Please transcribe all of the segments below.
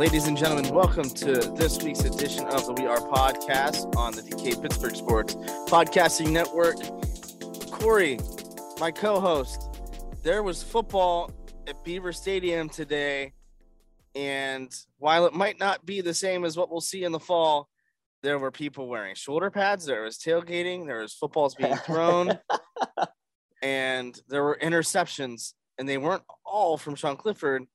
Ladies and gentlemen, welcome to this week's edition of the We Are podcast on the DK Pittsburgh Sports Podcasting Network. Corey, my co host, there was football at Beaver Stadium today. And while it might not be the same as what we'll see in the fall, there were people wearing shoulder pads, there was tailgating, there was footballs being thrown, and there were interceptions, and they weren't all from Sean Clifford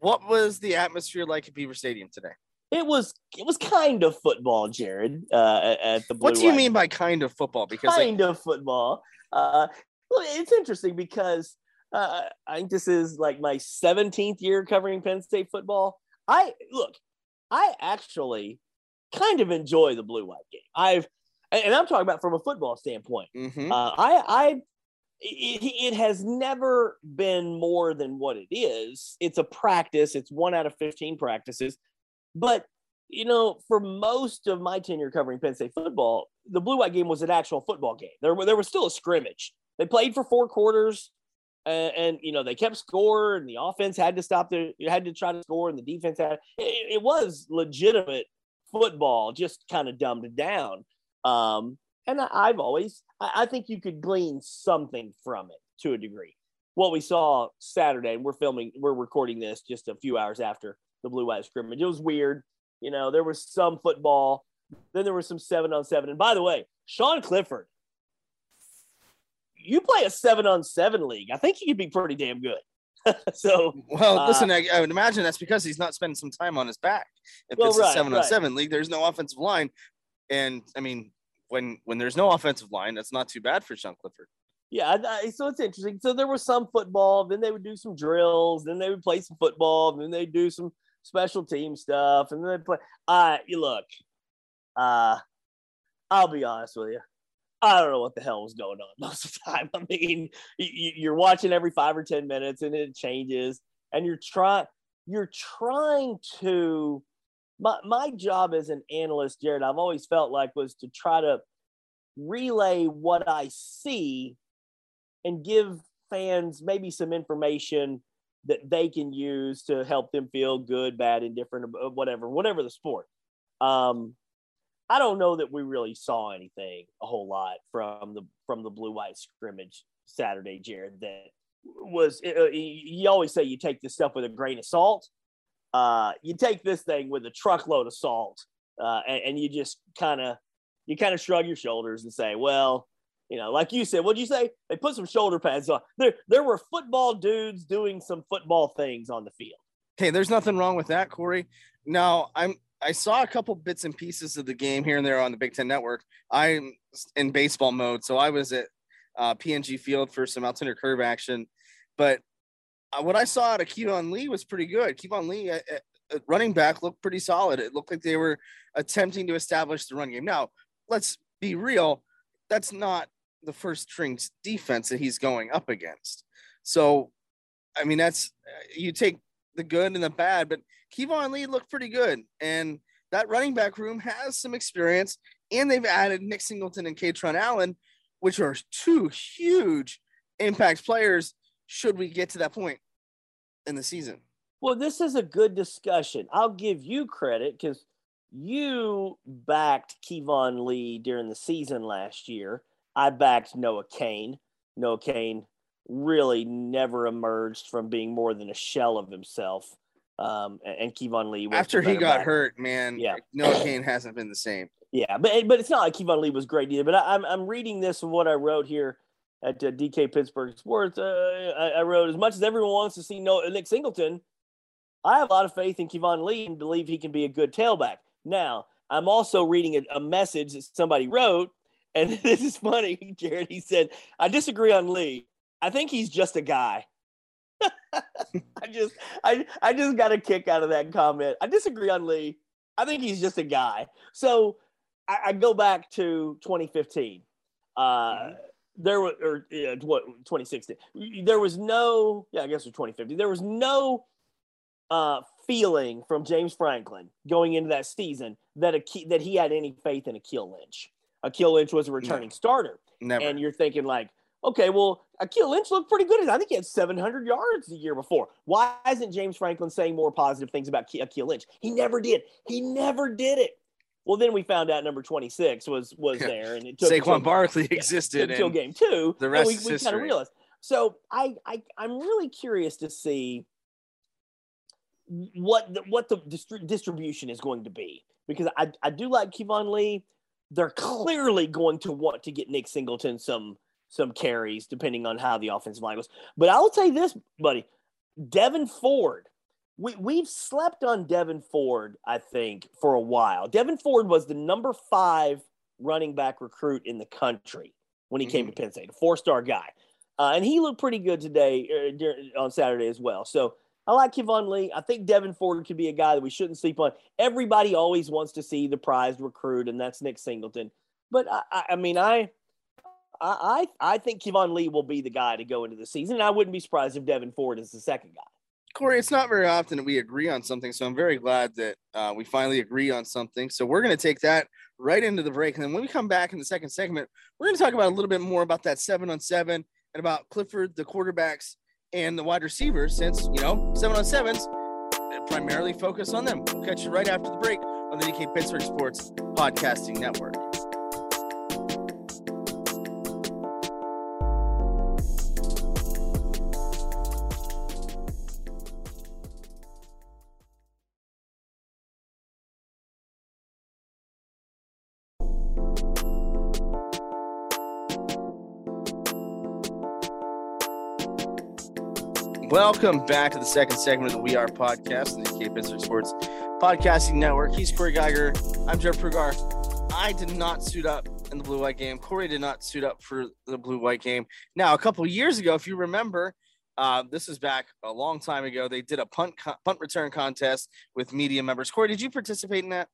what was the atmosphere like at Beaver Stadium today? It was it was kind of football, Jared. Uh, at the Blue what do you White. mean by kind of football? Because kind like, of football. Uh, well, it's interesting because uh, I think this is like my 17th year covering Penn State football. I look, I actually kind of enjoy the blue white game. I've and I'm talking about from a football standpoint. mhm. Uh, I I it, it has never been more than what it is. It's a practice. It's one out of 15 practices. But, you know, for most of my tenure covering Penn State football, the blue white game was an actual football game. There, there was still a scrimmage. They played for four quarters. And, and you know they kept score, and the offense had to stop. The had to try to score, and the defense had. It, it was legitimate football, just kind of dumbed it down. Um, and I, I've always, I, I think you could glean something from it to a degree. What we saw Saturday, and we're filming, we're recording this just a few hours after the blue white scrimmage. It was weird. You know, there was some football, then there was some seven on seven. And by the way, Sean Clifford, you play a seven on seven league. I think you could be pretty damn good. so, well, uh, listen, I, I would imagine that's because he's not spending some time on his back. If Well, it's right, a seven right. on seven league, there's no offensive line, and I mean, when when there's no offensive line, that's not too bad for Sean Clifford. Yeah, I, I- so it's interesting. So there was some football, then they would do some drills, then they would play some football, then they'd do some special team stuff, and then they play. Uh, you look, uh, I'll be honest with you. I don't know what the hell was going on most of the time. I mean, you, you're watching every five or ten minutes, and it changes, and you're trying, you're trying to. My my job as an analyst, Jared, I've always felt like was to try to relay what I see and give fans maybe some information that they can use to help them feel good, bad, indifferent, uh, whatever, whatever the sport. Um, I don't know that we really saw anything a whole lot from the from the blue white scrimmage Saturday, Jared. That was uh, you always say you take this stuff with a grain of salt. Uh, you take this thing with a truckload of salt, uh, and, and you just kind of you kind of shrug your shoulders and say, well, you know, like you said, what'd you say? They put some shoulder pads on. There, there were football dudes doing some football things on the field. Hey, there's nothing wrong with that, Corey. Now, I'm I saw a couple bits and pieces of the game here and there on the Big Ten Network. I'm in baseball mode, so I was at uh, PNG Field for some Altoona Curve action. But what I saw out of Keyvone Lee was pretty good. Keyvone Lee, uh, uh, running back, looked pretty solid. It looked like they were attempting to establish the run game. Now, let's be real. That's not the first string defense that he's going up against. So, I mean, that's you take the good and the bad, but Keyvone Lee looked pretty good. And that running back room has some experience. And they've added Nick Singleton and Kaytron Allen, which are two huge impact players should we get to that point in the season. Well, this is a good discussion. I'll give you credit because you backed Keyvone Lee during the season last year. I backed Noah Cain. Noah Cain really never emerged from being more than a shell of himself. Um, and Keyvone Lee after he got back. hurt, man. Yeah, Noah Cain hasn't been the same. Yeah, but but it's not like Keyvone Lee was great either. But I, am I'm reading this from what I wrote here at uh, DK Pittsburgh Sports. Uh, I, I, wrote as much as everyone wants to see no, Nick Singleton. I have a lot of faith in Keyvone Lee and believe he can be a good tailback. Now, I'm also reading a, a message that somebody wrote, and this is funny, Jared. He said, I disagree on Lee. I think he's just a guy. I just I I just got a kick out of that comment. I disagree on Lee. I think he's just a guy. So I, I go back to 2015. Uh, mm-hmm. There was or yeah, what 2016. There was no yeah I guess it was 2050 There was no uh, feeling from James Franklin going into that season that a key, that he had any faith in Akeel Lynch. Akeel Lynch was a returning no. starter, Never. and you're thinking like, okay, well, Akeel Lynch looked pretty good. I think he had 700 yards the year before. Why isn't James Franklin saying more positive things about Akeel Lynch? He never did. He never did it. Well, then we found out number 26 was was there, and it took Saquon Barkley yeah, existed until game two. The rest we, we kind of realized. So I, I I'm really curious to see what the, what the distri- distribution is going to be because I, I do like Keyvone Lee. They're clearly going to want to get Nick Singleton some some carries depending on how the offensive line goes. But I will tell you this, buddy, Devyn Ford. We we've slept on Devyn Ford, I think, for a while. Devyn Ford was the number five running back recruit in the country when he mm-hmm. came to Penn State, a four star guy, uh, and he looked pretty good today uh, on Saturday as well. So I like Keyvone Lee. I think Devyn Ford could be a guy that we shouldn't sleep on. Everybody always wants to see the prized recruit, and that's Nick Singleton. But I, I mean, I, I, I think Keyvone Lee will be the guy to go into the season, and I wouldn't be surprised if Devyn Ford is the second guy. Corey, it's not very often that we agree on something, so I'm very glad that uh, we finally agree on something. So we're going to take that right into the break, and then when we come back in the second segment, we're going to talk about a little bit more about that seven on seven and about Clifford, the quarterbacks and the wide receivers since, you know, seven on sevens primarily focus on them. We'll catch you right after the break on the DK Pittsburgh Sports Podcasting Network. Welcome back to the second segment of the We Are podcast, the DK Pittsburgh Sports Podcasting Network. He's Cory Giger. I'm Jeff Prugar. I did not suit up in the blue white game. Corey did not suit up for the blue white game. Now, a couple years ago, if you remember, uh, this is back a long time ago. They did a punt punt return contest with media members. Corey, did you participate in that?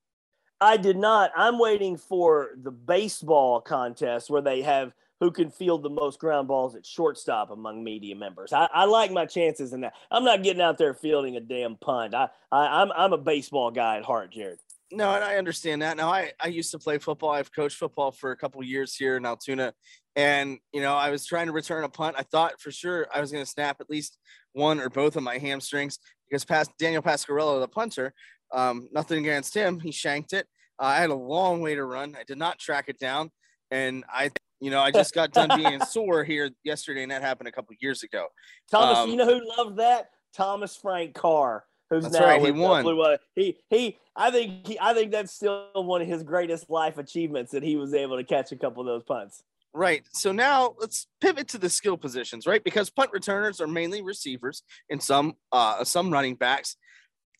I did not. I'm waiting for the baseball contest where they have who can field the most ground balls at shortstop among media members. I, I, like my chances in that. I'm not getting out there fielding a damn punt. I, I am I'm, I'm a baseball guy at heart, Jared. No, and I understand that. Now I, I used to play football. I've coached football for a couple years here in Altoona. And, you know, I was trying to return a punt. I thought for sure I was going to snap at least one or both of my hamstrings because past Daniel Pasquariello, the punter, um, nothing against him. He shanked it. Uh, I had a long way to run. I did not track it down. And I you know, I just got done being sore here yesterday, and that happened a couple years ago. Thomas, um, you know who loved that? Thomas Frank Carr, who's now right, he won. Blue, he he. I think he, I think that's still one of his greatest life achievements that he was able to catch a couple of those punts. Right. So now let's pivot to the skill positions, right? Because punt returners are mainly receivers and some uh some running backs.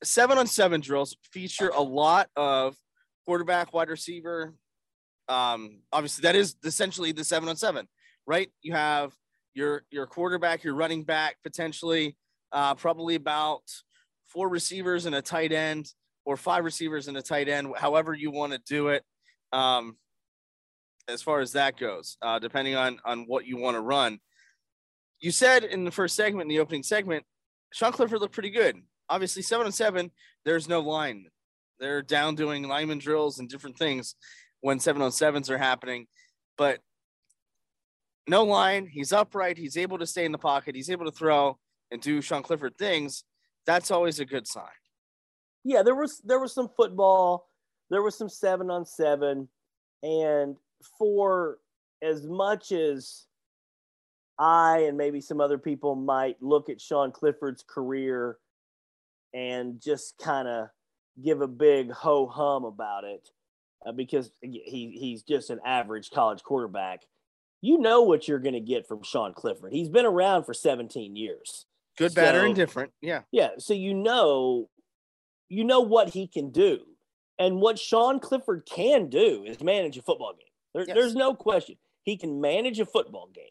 Seven on seven drills feature a lot of quarterback, wide receiver, um, obviously that is essentially the seven on seven, right? You have your your quarterback, your running back, potentially uh, probably about four receivers and a tight end, or five receivers and a tight end, however you want to do it. Um, as far as that goes, uh, depending on on what you want to run. You said in the first segment, in the opening segment, Sean Clifford looked pretty good. Obviously, seven on seven, there's no line. They're down doing lineman drills and different things when seven on sevens are happening, but no line. He's upright. He's able to stay in the pocket. He's able to throw and do Sean Clifford things. that's always a good sign. Yeah, there was there was some football, there was some seven on seven, and for as much as I and maybe some other people might look at Sean Clifford's career and just kind of give a big ho hum about it uh, because he he's just an average college quarterback. You know what you're going to get from Sean Clifford. He's been around for 17 years. Good, so, bad, or indifferent. Yeah. Yeah. So you know, you know what he can do, and what Sean Clifford can do is manage a football game. There, yes. There's no question he can manage a football game,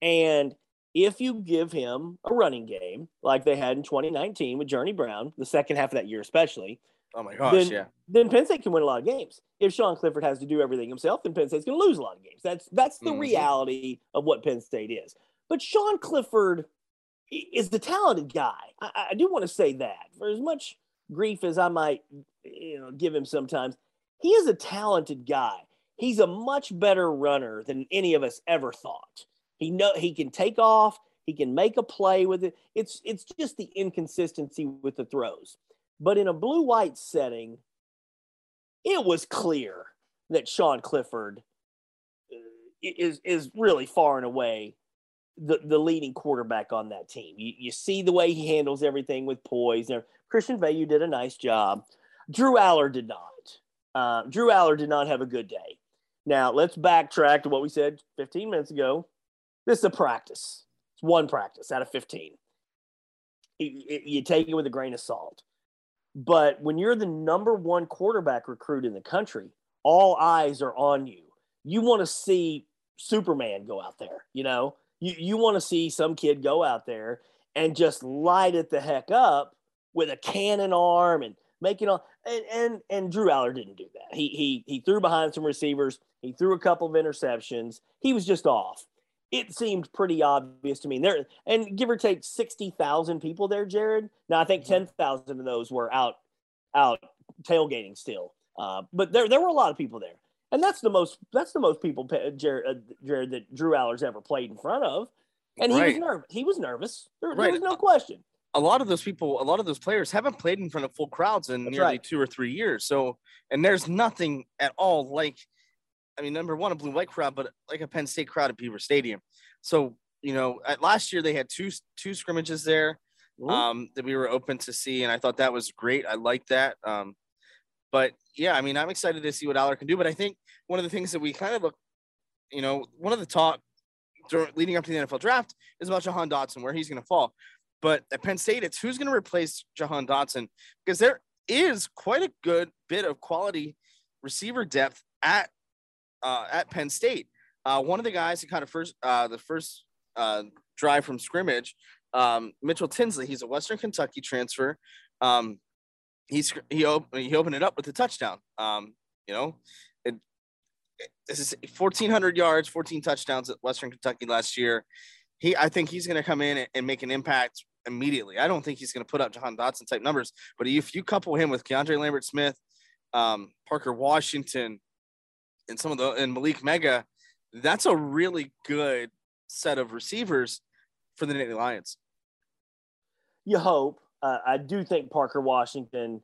and if you give him a running game like they had in 2019 with Journey Brown, the second half of that year especially, oh my gosh, then, yeah, then Penn State can win a lot of games. If Sean Clifford has to do everything himself, then Penn State's going to lose a lot of games. That's that's the mm-hmm. reality of what Penn State is. But Sean Clifford is the talented guy. I, I do want to say that for as much grief as I might, you know, give him sometimes, he is a talented guy. He's a much better runner than any of us ever thought. He know he can take off. He can make a play with it. It's it's just the inconsistency with the throws. But in a blue white setting, it was clear that Sean Clifford uh, is is really far and away the, the leading quarterback on that team. You, you see the way he handles everything with poise. Christian Veilleux did a nice job. Drew Allar did not. Uh, Drew Allar did not have a good day. Now, let's backtrack to what we said 15 minutes ago. This is a practice. It's one practice out of 15. You take it with a grain of salt. But when you're the number one quarterback recruit in the country, all eyes are on you. You want to see Superman go out there, you know? You, you want to see some kid go out there and just light it the heck up with a cannon arm and making all and and and Drew Allar didn't do that. He he he threw behind some receivers. He threw a couple of interceptions. He was just off it seemed pretty obvious to me. And there and give or take sixty thousand people there, Jared. Now I think ten thousand of those were out out tailgating still, uh, but there there were a lot of people there, and that's the most that's the most people Jared, uh, Jared that Drew Allar's ever played in front of, and he right. was nervous. He was nervous. There, right. there was no question. A lot of those people, a lot of those players haven't played in front of full crowds in that's nearly right. two or three years. So, and there's nothing at all like I mean, number one, a blue white crowd, but like a Penn State crowd at Beaver Stadium. So, you know, at last year they had two two scrimmages there um, that we were open to see, and I thought that was great. I like that. Um, but yeah, I mean, I'm excited to see what Allar can do. But I think one of the things that we kind of look, you know, one of the talk leading up to the NFL draft is about Jahan Dotson, where he's going to fall. But at Penn State, it's who's going to replace Jahan Dotson because there is quite a good bit of quality receiver depth at uh, at Penn State. Uh, one of the guys who kind of first uh, the first uh, drive from scrimmage, um, Mitchell Tinsley. He's a Western Kentucky transfer. Um, he's he, he opened it up with a touchdown. Um, you know, it, it, this is 1,400 yards, 14 touchdowns at Western Kentucky last year. He, I think he's going to come in and, and, make an impact immediately. I don't think he's going to put up Jahan Dotson type numbers, but if you couple him with Keandre Lambert Smith, um, Parker Washington, and some of the and Malik Mega, that's a really good set of receivers for the Nittany Lions. You hope. Uh, I do think Parker Washington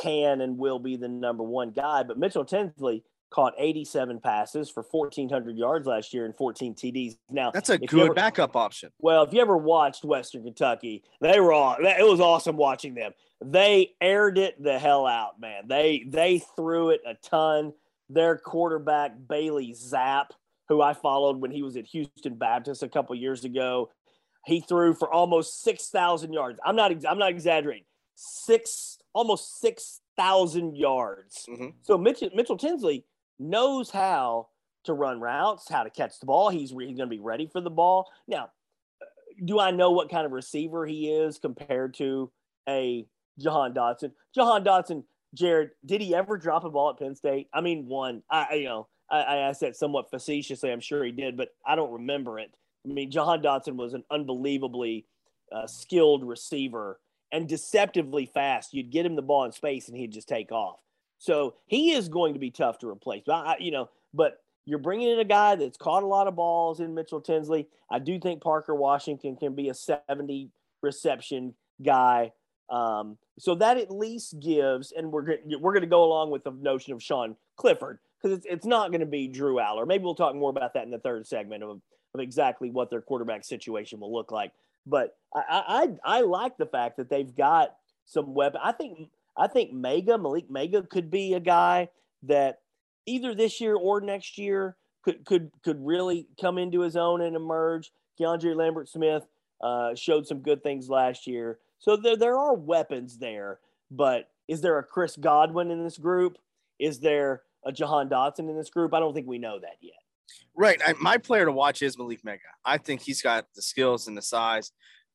can and will be the number one guy, but Mitchell Tinsley caught 87 passes for 1,400 yards last year and 14 TDs. Now that's a good ever, backup option. Well, if you ever watched Western Kentucky, they were all. It was awesome watching them. They aired it the hell out, man. They they threw it a ton their quarterback Bailey Zappe, who I followed when he was at Houston Baptist a couple years ago. He threw for almost six thousand yards. I'm not. I'm not exaggerating. Six, almost six thousand yards. Mm-hmm. So Mitchell, Mitchell Tinsley knows how to run routes, how to catch the ball. He's, he's going to be ready for the ball. Now, do I know what kind of receiver he is compared to a Jahan Dotson? Jahan Dotson Jared, did he ever drop a ball at Penn State? I mean, one. I you know I, I asked that somewhat facetiously. I'm sure he did, but I don't remember it. I mean, Jahan Dotson was an unbelievably uh, skilled receiver and deceptively fast. You'd get him the ball in space and he'd just take off. So he is going to be tough to replace. But I, you know, but you're bringing in a guy that's caught a lot of balls in Mitchell Tinsley. I do think Parker Washington can be a 70 reception guy. Um, so that at least gives, and we're we're going to go along with the notion of Sean Clifford because it's it's not going to be Drew Allar. Maybe we'll talk more about that in the third segment of of exactly what their quarterback situation will look like. But I I, I like the fact that they've got some weapon. I think I think Mega Malik Mega could be a guy that either this year or next year could could could really come into his own and emerge. Keandre Lambert Smith uh, showed some good things last year, so there there are weapons there. But is there a Chris Godwin in this group? Is there a Jahan Dotson in this group? I don't think we know that yet. Right. I, my player to watch is Malik Mega. I think he's got the skills and the size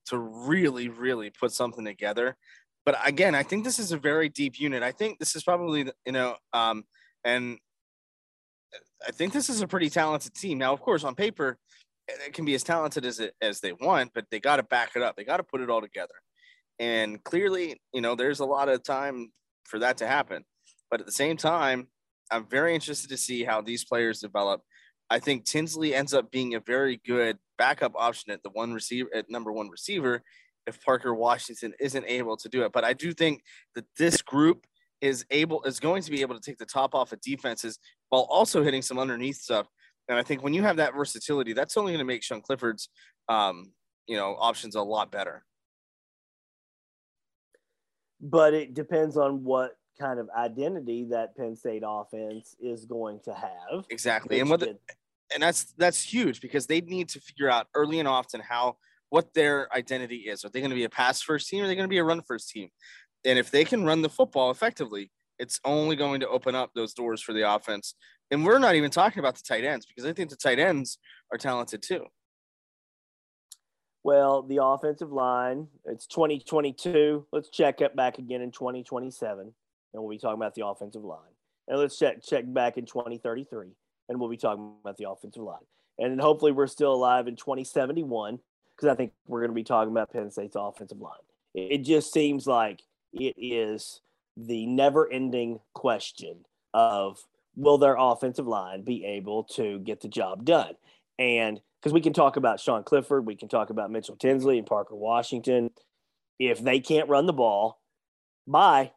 to really, really put something together. But again, I think this is a very deep unit. I think this is probably, you know, um, and I think this is a pretty talented team. Now, of course, on paper, it can be as talented as it as they want, but they got to back it up. They got to put it all together. And clearly, you know, there's a lot of time for that to happen. But at the same time, I'm very interested to see how these players develop. I think Tinsley ends up being a very good backup option at the one receiver at number one receiver if Parker Washington isn't able to do it. But I do think that this group is able is going to be able to take the top off of defenses while also hitting some underneath stuff. And I think when you have that versatility, that's only going to make Sean Clifford's um, you know options a lot better. But it depends on what kind of identity that Penn State offense is going to have. Exactly. And what the, and that's that's huge because they need to figure out early and often how what their identity is. Are they going to be a pass first team or are they going to be a run first team? And if they can run the football effectively, it's only going to open up those doors for the offense. And we're not even talking about the tight ends because I think the tight ends are talented too. Well, the offensive line, it's 2022. Let's check it back again in 2027 and we'll be talking about the offensive line. And let's check check back in 2033, and we'll be talking about the offensive line. And hopefully we're still alive in 2071 because I think we're going to be talking about Penn State's offensive line. It, it just seems like it is the never-ending question of will their offensive line be able to get the job done? And because we can talk about Sean Clifford, we can talk about Mitchell Tinsley and Parker Washington. If they can't run the ball, bye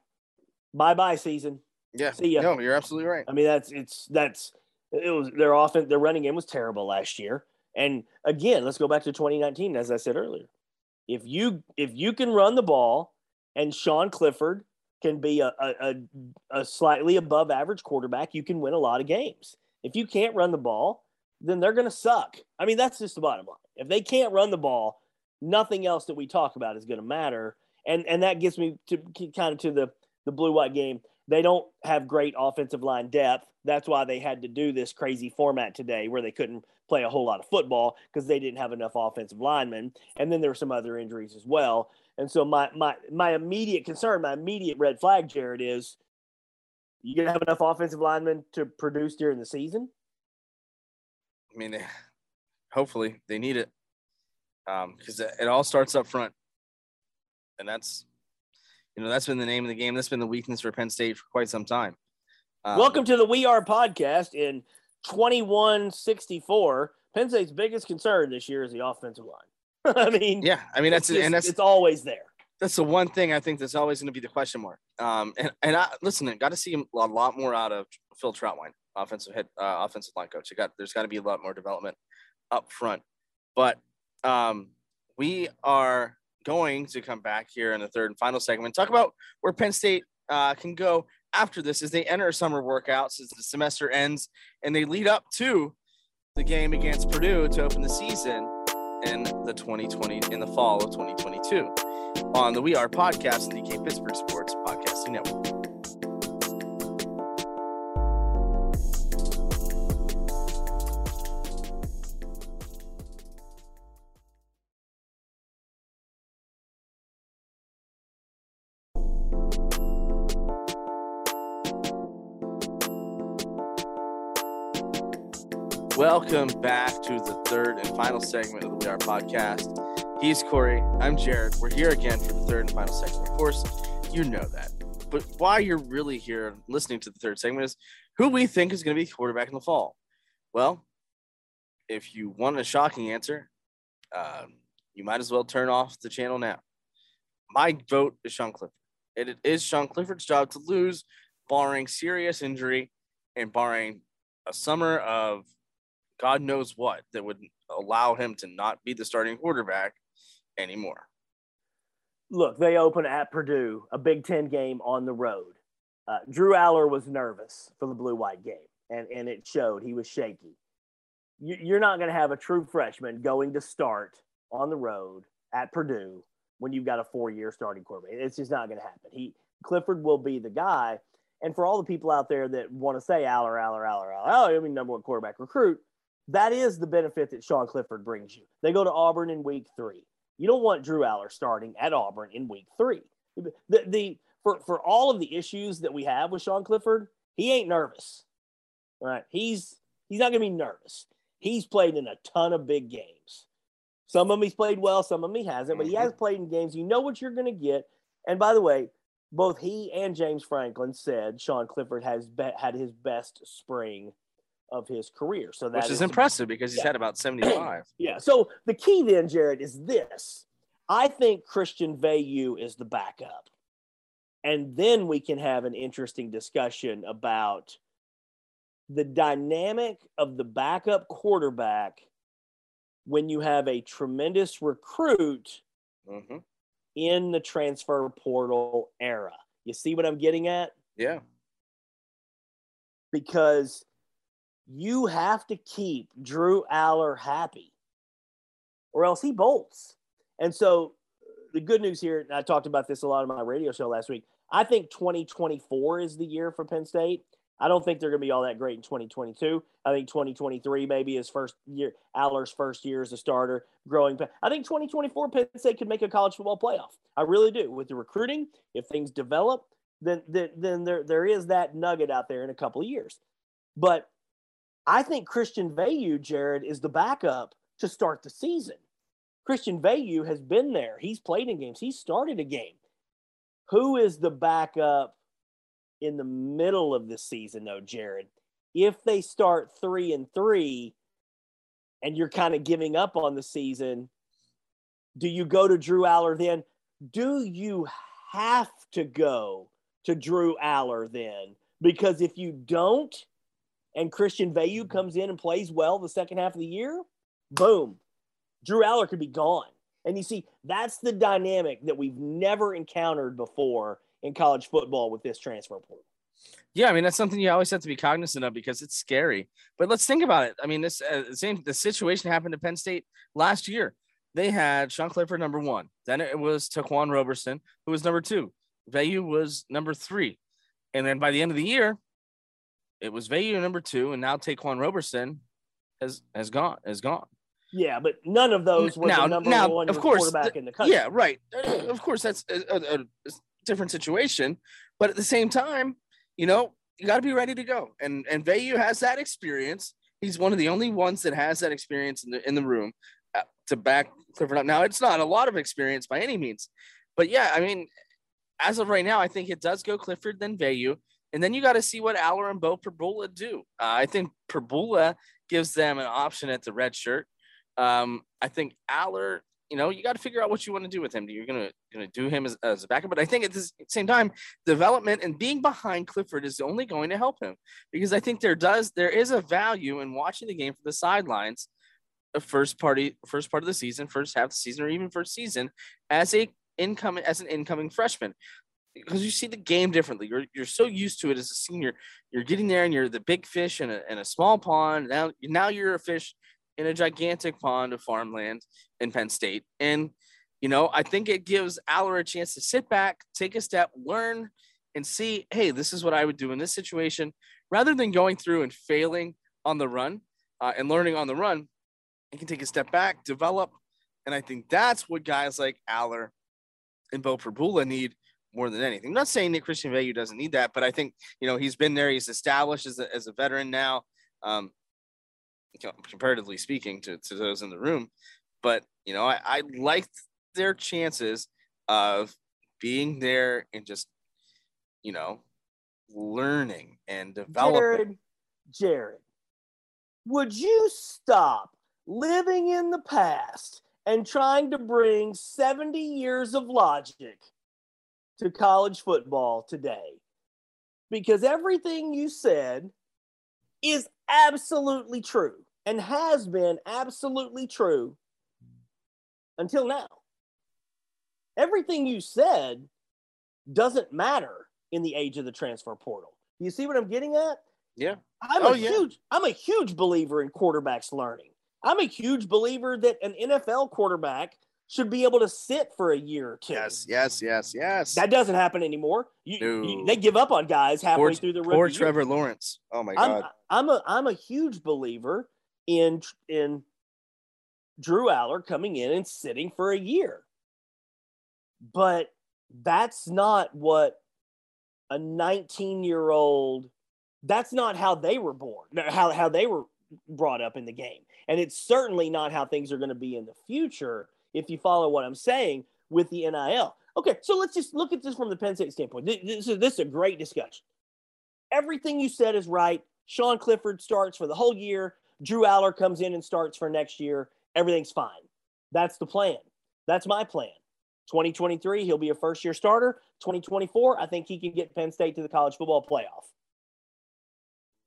bye bye season. Yeah. See ya. No, you're absolutely right. I mean, that's it's that's it was their offense. Their running game was terrible last year. And again, let's go back to 2019, as I said earlier. If you if you can run the ball, and Sean Clifford can be a, a, a slightly above average quarterback, you can win a lot of games. If you can't run the ball, then they're going to suck. I mean, that's just the bottom line. If they can't run the ball, nothing else that we talk about is going to matter. And and that gets me to kind of to the the blue white game. They don't have great offensive line depth. That's why they had to do this crazy format today where they couldn't play a whole lot of football because they didn't have enough offensive linemen. And then there were some other injuries as well. And so my my my immediate concern, my immediate red flag, Jared, is you gonna have enough offensive linemen to produce during the season? I mean, hopefully they need it because um, it all starts up front, and that's you know, that's been the name of the game. That's been the weakness for Penn State for quite some time. Um, Welcome to the We Are podcast in 2164. Penn State's biggest concern this year is the offensive line. I mean, yeah, I mean, that's, just, and that's, it's always there. That's the one thing I think that's always going to be the question mark. Um, and, and I, listen, I got to see a lot more out of Phil Trautwein, offensive head, uh, offensive line coach. You got, there's got to be a lot more development up front, but um, we are going to come back here in the third and final segment, talk about where Penn State uh, can go after this as they enter summer workouts as the semester ends and they lead up to the game against Purdue to open the season in the 2020 in the fall of 2022 on the We Are podcast, the DK Pittsburgh Sports Podcasting Network. Welcome back to the third and final segment of the We Are podcast. He's Corey. I'm Jared. We're here again for the third and final segment. Of course, you know that. But why you're really here listening to the third segment is who we think is going to be quarterback in the fall. Well, if you want a shocking answer, um, you might as well turn off the channel now. my vote is Sean Clifford. It, it is Sean Clifford's job to lose, barring serious injury and barring a summer of God knows what that would allow him to not be the starting quarterback anymore. Look, they open at Purdue, a Big Ten game on the road. Uh, Drew Allar was nervous for the blue white game, and, and it showed. He was shaky. You, you're not going to have a true freshman going to start on the road at Purdue when you've got a four year starting quarterback. It's just not going to happen. He Clifford will be the guy. And for all the people out there that want to say Allar, Aller, Allar, Allar, oh, I mean, number one quarterback recruit, that is the benefit that Sean Clifford brings you. They go to Auburn in week three. You don't want Drew Allar starting at Auburn in week three. The, the for, for all of the issues that we have with Sean Clifford, he ain't nervous. Right? He's he's not gonna be nervous. He's played in a ton of big games. Some of them he's played well, some of them he hasn't, but he has mm-hmm. played in games. You know what you're gonna get. And by the way, both he and James Franklin said Sean Clifford has be- had his best spring of his career. So that which is, is impressive because he's yeah. had about 75. yeah. So the key then, Jared, is this. I think Christian Veilleux is the backup. And then we can have an interesting discussion about the dynamic of the backup quarterback when you have a tremendous recruit mm-hmm. in the transfer portal era. You see what I'm getting at? Yeah. Because you have to keep Drew Allar happy or else he bolts. And so uh, the good news here, and I talked about this a lot on my radio show last week. I think 2024 is the year for Penn State. I don't think they're going to be all that great in 2022. I think 2023 maybe his first year, Allar's first year as a starter, growing. I think 2024 Penn State could make a college football playoff. I really do. With the recruiting, if things develop, then then, then there there is that nugget out there in a couple of years. But I think Christian Veilleux, Jared, is the backup to start the season. Christian Veilleux has been there. He's played in games. He started a game. Who is the backup in the middle of the season, though, Jared? If they start three and three and you're kind of giving up on the season, do you go to Drew Allar then? Do you have to go to Drew Allar then? Because if you don't, and Christian Veilleux comes in and plays well the second half of the year, boom, Drew Allar could be gone. And you see, that's the dynamic that we've never encountered before in college football with this transfer portal. Yeah, I mean that's something you always have to be cognizant of because it's scary. But let's think about it. I mean, this uh, same the situation happened to Penn State last year. They had Sean Clifford number one. Then it was TaQuan Roberson, who was number two. Veilleux was number three, and then by the end of the year, it was Veilleux number two, and now TaQuan Roberson has has gone has gone. Yeah, but none of those were now, the number now, one of course, quarterback in the country. Yeah, right. Of course, that's a, a, a different situation, but at the same time, you know, you got to be ready to go. And and Veilleux has that experience. He's one of the only ones that has that experience in the in the room uh, to back Clifford up. Now, it's not a lot of experience by any means, but yeah, I mean, as of right now, I think it does go Clifford then Veilleux. And then you got to see what Allar and Beau Pribula do. Uh, I think Perbula gives them an option at the red shirt. Um, I think Allar, you know, you got to figure out what you want to do with him. You're gonna gonna do him as, as a backup, but I think at the same time, development and being behind Clifford is only going to help him because I think there does there is a value in watching the game from the sidelines, the first party first part of the season, first half of the season, or even first season as a incoming as an incoming freshman because you see the game differently. You're you're so used to it as a senior. You're getting there and you're the big fish in a, in a small pond. Now now you're a fish in a gigantic pond of farmland in Penn State. And you know, I think it gives Allar a chance to sit back, take a step, learn, and see, hey, this is what I would do in this situation, rather than going through and failing on the run uh, and learning on the run. You can take a step back, develop, and I think that's what guys like Allar and Beau Pribula need more than anything. I'm not saying that Christian Veilleux doesn't need that, but I think you know he's been there, he's established as a, as a veteran now, um, comparatively speaking to, to those in the room. But you know, I, I liked their chances of being there and just you know learning and developing. Jared, Jared, would you stop living in the past and trying to bring 70 years of logic to college football today. Because everything you said is absolutely true and has been absolutely true until now. Everything you said doesn't matter in the age of the transfer portal. You see what I'm getting at? Yeah. I'm Oh, a yeah. huge I'm a huge believer in quarterbacks learning. I'm a huge believer that an NFL quarterback should be able to sit for a year or two. Yes, yes, yes, yes. That doesn't happen anymore. You, you- they give up on guys halfway poor, through the poor rookie year. Trevor Lawrence. Oh my I'm god. I'm a I'm a huge believer in in Drew Allar coming in and sitting for a year. But that's not what a 19 year old that's not how they were born how, how they were brought up in the game and it's certainly not how things are going to be in the future if you follow what i'm saying with the nil okay so let's just look at this from the penn state standpoint. This is, this is a great discussion. Everything you said is right. Sean clifford starts for the whole year. Drew Allar comes in and starts for next year. Everything's fine. That's the plan. That's my plan. 2023, he'll be a first year starter. 2024, I think he can get Penn State to the college football playoff.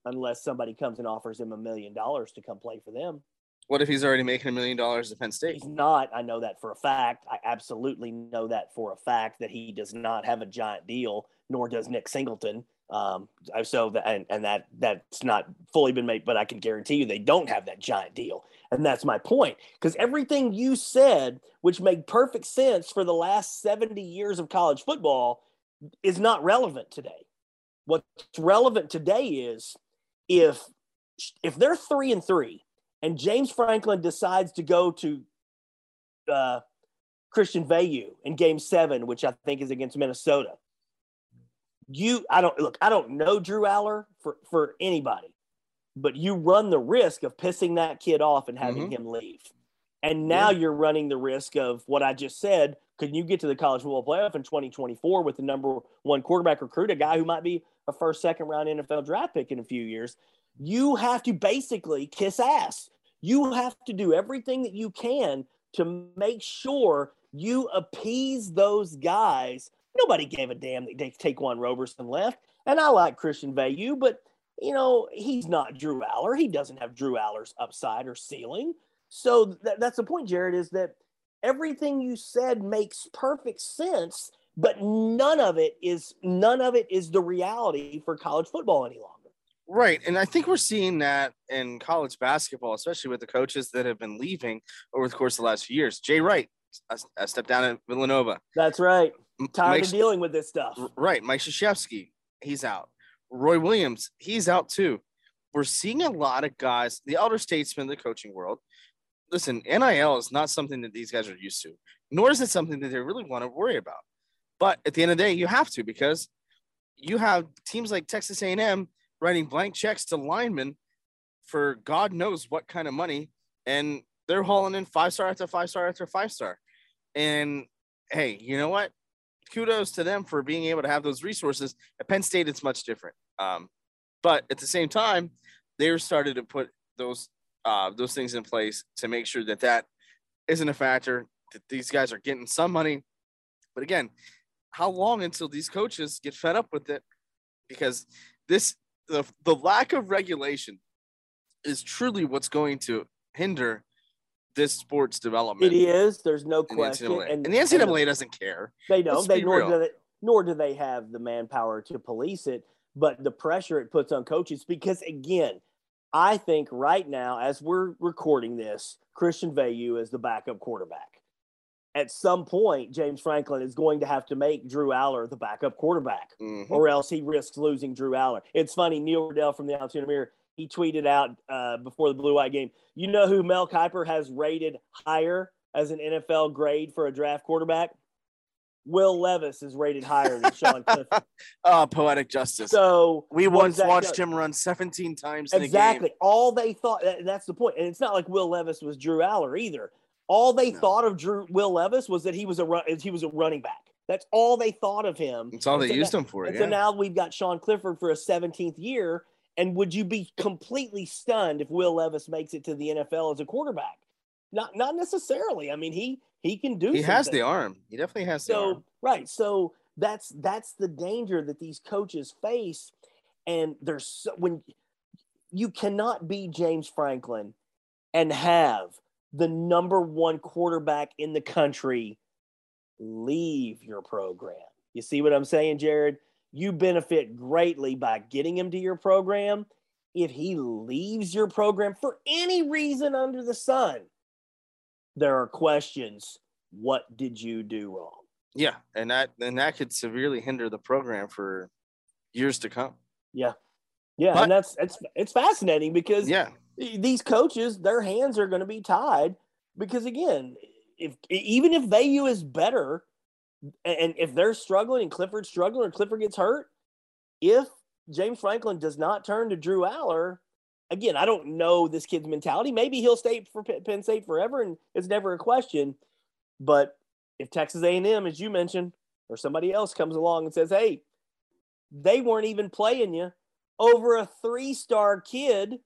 Unless somebody comes and offers him a million dollars to come play for them. What if he's already making a million dollars at Penn State? He's not. I know that for a fact. I absolutely know that for a fact that he does not have a giant deal, nor does Nick Singleton. Um, so that and, and that that's not fully been made, but I can guarantee you they don't have that giant deal. And that's my point. Because everything you said, which made perfect sense for the last 70 years of college football, is not relevant today. What's relevant today is if if they're three and three and James Franklin decides to go to uh, Christian Veilleux in Game Seven, which I think is against Minnesota. You, I don't look. I don't know Drew Allar for for anybody, but you run the risk of pissing that kid off and having him leave. And now Yeah. you're running the risk of what I just said. Could you get to the college football playoff in 2024 with the number one quarterback recruit, a guy who might be a first, second round NFL draft pick in a few years? You have to basically kiss ass. You have to do everything that you can to make sure you appease those guys. Nobody gave a damn that Taquan Roberson left. And I like Christian Veilleux, but you know, he's not Drew Allar. He doesn't have Drew Allar's upside or ceiling. So th- that's the point, Jared, is that everything you said makes perfect sense, but none of it is none of it is the reality for college football any longer. Right. And I think we're seeing that in college basketball, especially with the coaches that have been leaving over the course of the last few years. Jay Wright, I, a step down at Villanova. That's right. Tired Mike- of dealing with this stuff. Right. Mike Krzyzewski, he's out. Roy Williams, he's out too. We're seeing a lot of guys, the elder statesmen in the coaching world. Listen, NIL is not something that these guys are used to, nor is it something that they really want to worry about. But at the end of the day, you have to because you have teams like Texas A&M writing blank checks to linemen for God knows what kind of money, and they're hauling in five star after five star after five star. And hey, you know what? kudos to them for being able to have those resources. At Penn State, it's much different. Um, but at the same time, they're started to put those uh, those things in place to make sure that that isn't a factor. That these guys are getting some money. But again, how long until these coaches get fed up with it? Because this the the lack of regulation is truly what's going to hinder this sports development. It is. There's no in the question. And, and the NCAA doesn't care. They don't. Let's They nor real. do they nor do they have the manpower to police it. But the pressure it puts on coaches, because again, I think right now, as we're recording this, Christian Veilleux is the backup quarterback. At some point, James Franklin is going to have to make Drew Allar the backup quarterback, Mhm. or else he risks losing Drew Allar. It's funny, Neil Rudel from the Altoona Mirror, he tweeted out uh, before the Blue White game, you know who Mel Kiper has rated higher as an NFL grade for a draft quarterback? Will Levis is rated higher than Sean Clifford. Oh, poetic justice. So we once watched him run 17 times in Exactly. a game. All they thought that- that's the point. And it's not like Will Levis was Drew Allar either. All they No. thought of Drew Will Levis was that he was a run, he was a running back. That's all they thought of him. That's all they so used now- him for. And Yeah. so now we've got Sean Clifford for a 17th year. And would you be completely stunned if Will Levis makes it to the NFL as a quarterback? Not not necessarily. I mean, he he can do. He has the arm. He definitely has the so arm. right. So that's that's the danger that these coaches face, and there's so, when you cannot be James Franklin and have the number one quarterback in the country leave your program. You see what I'm saying, Jared? You benefit greatly by getting him to your program. If he leaves your program for any reason under the sun, there are questions. What did you do wrong? Yeah, and that and that could severely hinder the program for years to come. Yeah. Yeah, But- and that's it's it's fascinating because Yeah, these coaches, their hands are going to be tied because again, if even if Veilleux is better, and if they're struggling and Clifford's struggling or Clifford gets hurt, if James Franklin does not turn to Drew Allar, again, I don't know this kid's mentality. Maybe he'll stay for Penn State forever, and it's never a question. But if Texas A&M, as you mentioned, or somebody else comes along and says, "Hey, they weren't even playing you over a three-star kid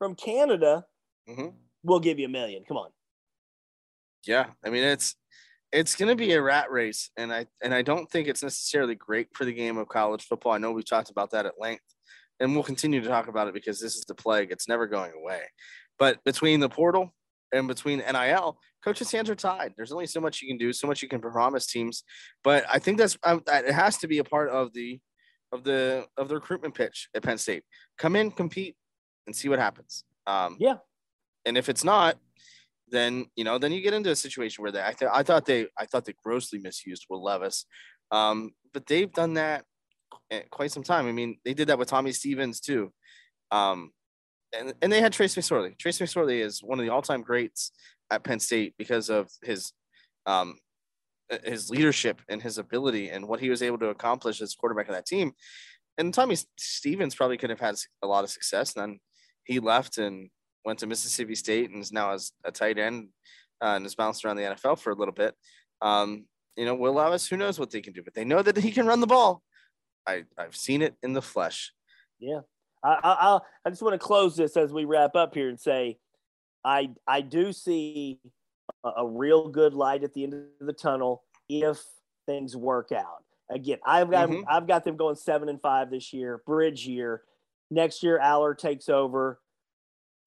from Canada," hmm we'll give you a million. Come on. yeah. I mean, it's it's going to be a rat race, and I and I don't think it's necessarily great for the game of college football. I know we've talked about that at length, and we'll continue to talk about it because this is the plague. It's never going away. But between the portal and between NIL, coaches' hands are tied. There's only so much you can do, so much you can promise teams. But I think that's um, that it has to be a part of the of the of the recruitment pitch at Penn State. Come in, compete, and see what happens. Um, Yeah. And if it's not, then you know, then you get into a situation where they. I, th- I thought they, I thought they grossly misused Will Levis, um, but they've done that eh, quite some time. I mean, they did that with Tommy Stevens too, um, and and they had Trace McSorley. Trace McSorley is one of the all-time greats at Penn State because of his um, eh, his leadership and his ability and what he was able to accomplish as quarterback of that team. And Tommy Stevens probably could have had a lot of success. And then he left and went to Mississippi State and is now as a tight end uh, and has bounced around the NFL for a little bit. Um, you know, Will Levis, who knows what they can do, but they know that he can run the ball. I, I've seen it in the flesh. Yeah. I, I, I'll- just want to close this as we wrap up here and say, I, I do see a, a real good light at the end of the tunnel if things work out. Again, I've got Mhm. I've got them going seven and five this year, bridge year. Next year, Allar takes over.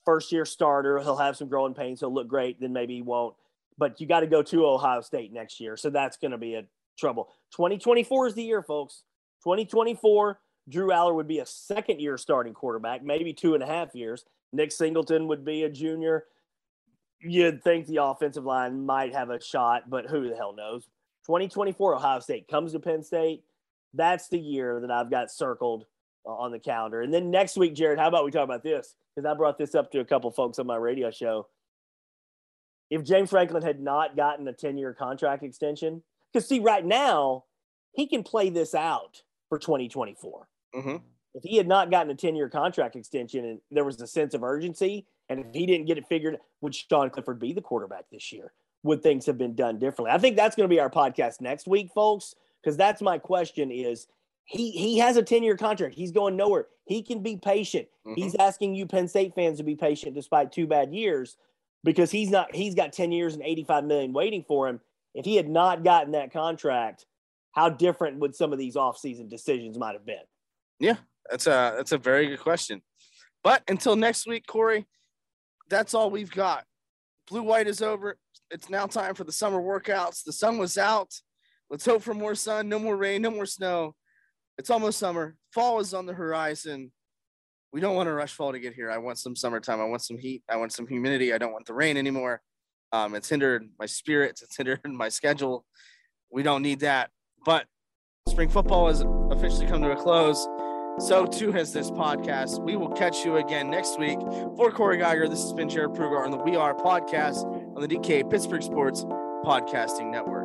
First year starter, he'll have some growing pains. He'll look great, then maybe he won't. But you got to go to Ohio State next year, so that's going to be a trouble. 2024 is the year, folks. 2024, Drew Allar would be a second year starting quarterback, maybe two and a half years. Nick Singleton would be a junior. You'd think the offensive line might have a shot, but who the hell knows? 2024, Ohio State comes to Penn State. That's the year that I've got circled on the calendar. And then next week, Jared, how about we talk about this? Because I brought this up to a couple folks on my radio show. If James Franklin had not gotten a 10 year contract extension, because see, right now, he can play this out for 2024 hmm if he had not gotten a 10 year contract extension and there was a sense of urgency, and if he didn't get it figured, would Sean Clifford be the quarterback this year? Would things have been done differently? I think that's going to be our podcast next week, folks, because that's my question is he he has a 10 year contract. He's going nowhere. He can be patient. Mhm. He's asking you Penn State fans to be patient despite two bad years because he's not he's got 10 years and 85 million waiting for him. If he had not gotten that contract, how different would some of these offseason decisions might have been? Yeah, that's a that's a very good question. But until next week, Cory, that's all we've got. Blue white is over. It's now time for the summer workouts. The sun was out. Let's hope for more sun, no more rain, no more snow. It's almost summer. Fall is on the horizon. We don't want to rush fall to get here. I want some summertime. I want some heat. I want some humidity. I don't want the rain anymore. Um, it's hindered my spirits. It's hindered my schedule. We don't need that. But spring football has officially come to a close. So too has this podcast. We will catch you again next week. For Cory Giger, this has been Jared Prugar on the We Are podcast on the DK Pittsburgh Sports Podcasting Network.